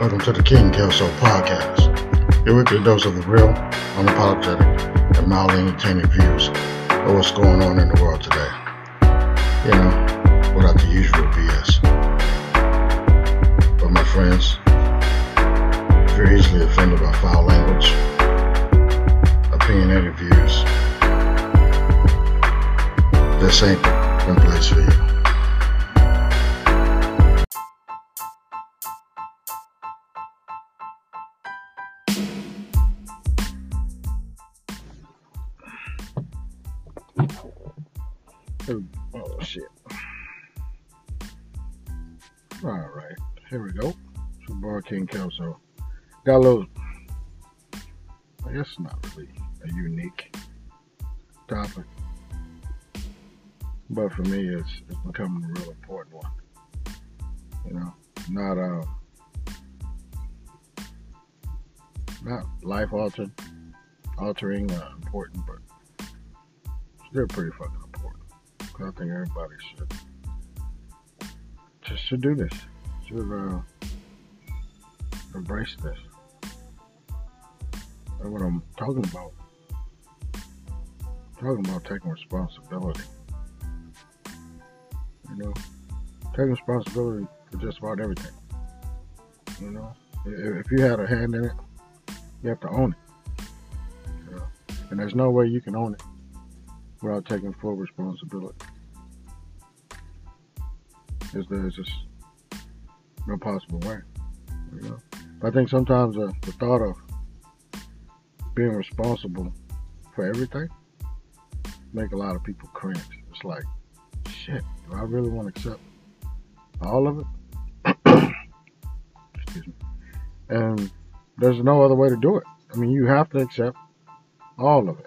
Welcome to the King Kelso podcast, your weekly dose of the real, unapologetic, and mildly entertaining views of what's going on in the world today. You know, without the usual BS. But my friends, if you're easily offended by foul language, opinionated views, this ain't the place for you. Oh shit. Alright, here we go. So Bar King Kelso. Got a little I guess not really a unique topic. But for me it's it's becoming a real important one. You know, not uh not life altering altering uh, important but still pretty fucking. I think everybody should just should do this. Should uh, embrace this. And what I'm talking about. I'm talking about taking responsibility. You know, taking responsibility for just about everything. You know, if you had a hand in it, you have to own it. You know? And there's no way you can own it without taking full responsibility. Is there's just no possible way. You know? I think sometimes uh, the thought of being responsible for everything make a lot of people cringe. It's like, shit, do I really want to accept all of it? Excuse me. And there's no other way to do it. I mean, you have to accept all of it.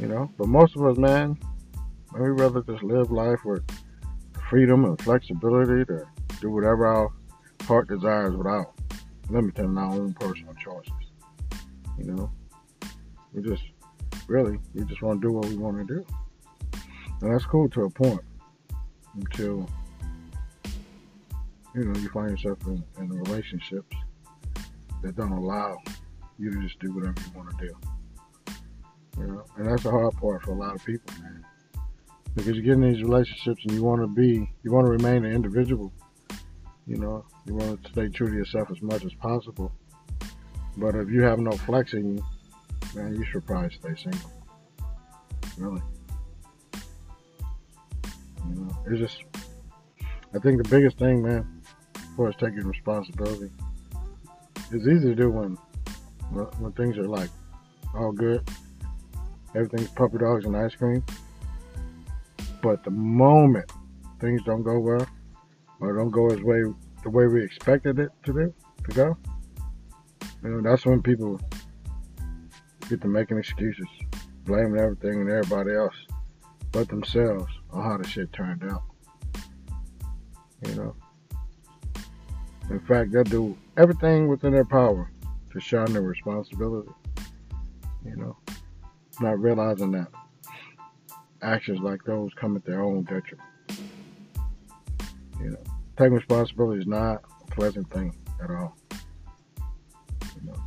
You know, but most of us, man, we rather just live life with freedom and flexibility to do whatever our heart desires without limiting our own personal choices. You know, we just really we just want to do what we want to do, and that's cool to a point until you know you find yourself in, in relationships that don't allow you to just do whatever you want to do. And that's the hard part for a lot of people, man. Because you get in these relationships and you want to be, you want to remain an individual. You know, you want to stay true to yourself as much as possible. But if you have no flex in you, man, you should probably stay single. Really. You know, it's just, I think the biggest thing, man, for us taking responsibility, it's easy to do when, when things are like all good everything's puppy dogs and ice cream. But the moment things don't go well or don't go as way the way we expected it to do to go, you know, that's when people get to making excuses, blaming everything and everybody else but themselves on how the shit turned out. You know. In fact, they'll do everything within their power to shun their responsibility. You know not realizing that actions like those come at their own detriment. You know, taking responsibility is not a pleasant thing at all. You know,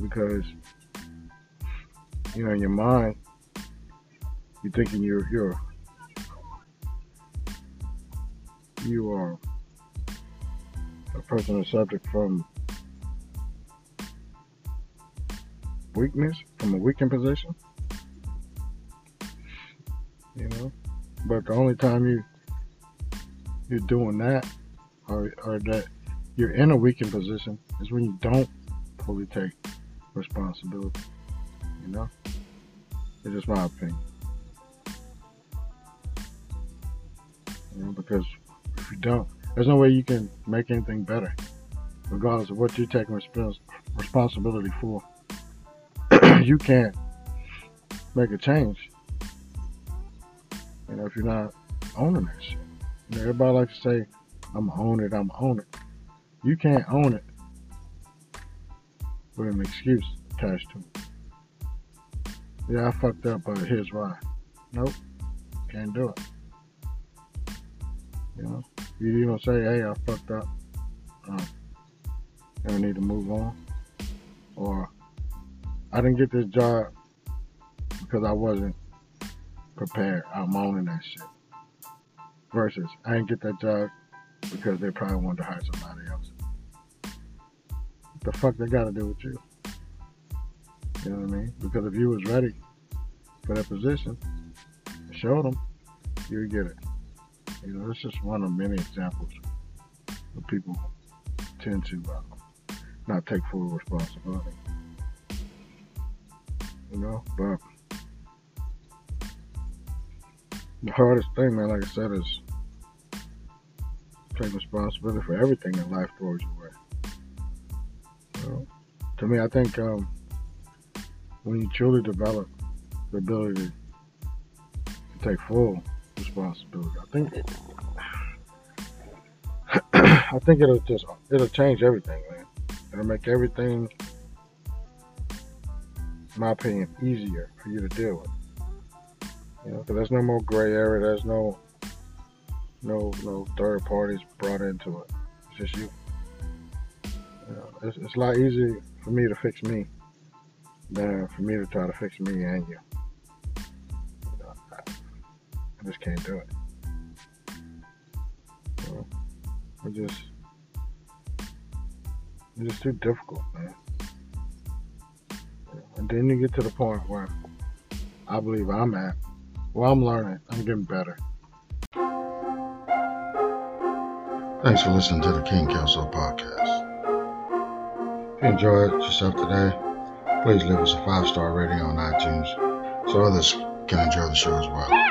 because you know in your mind you're thinking you're you're you are a person that's subject from weakness from a weakened position. You know, but the only time you you're doing that, or or that you're in a weakened position, is when you don't fully take responsibility. You know, it's just my opinion. You know, because if you don't, there's no way you can make anything better, regardless of what you're taking responsibility for. You can't make a change. You know, if you're not owning that shit. You know, everybody likes to say, I'm own it, I'm own it. You can't own it with an excuse attached to it. Yeah, I fucked up, but here's why. Nope, can't do it. You know, You, you don't say, hey, I fucked up. Um, and I need to move on. Or I didn't get this job because I wasn't prepared. I'm owning that shit. Versus I didn't get that job because they probably wanted to hire somebody else. What the fuck they gotta do with you? You know what I mean? Because if you was ready for that position, show them, you get it. You know, it's just one of many examples of people tend to uh, not take full responsibility. You know, but the hardest thing, man, like I said, is taking responsibility for everything that life throws your way. You know, to me, I think um, when you truly develop the ability to take full responsibility, I think I think it'll just it'll change everything, man. It'll make everything, in my opinion, easier for you to deal with. You know, because there's no more gray area. There's no no no third parties brought into it. It's just you. you know, it's, it's a lot easier for me to fix me than for me to try to fix me and you. you know, I, I, just can't do it. So, I just it's just too difficult, man. And then you get to the point where I believe I'm at. Well, I'm learning. I'm getting better. Thanks for listening to the King Kelso podcast. If you enjoyed yourself today, please leave us a five star rating on iTunes so others can enjoy the show as well.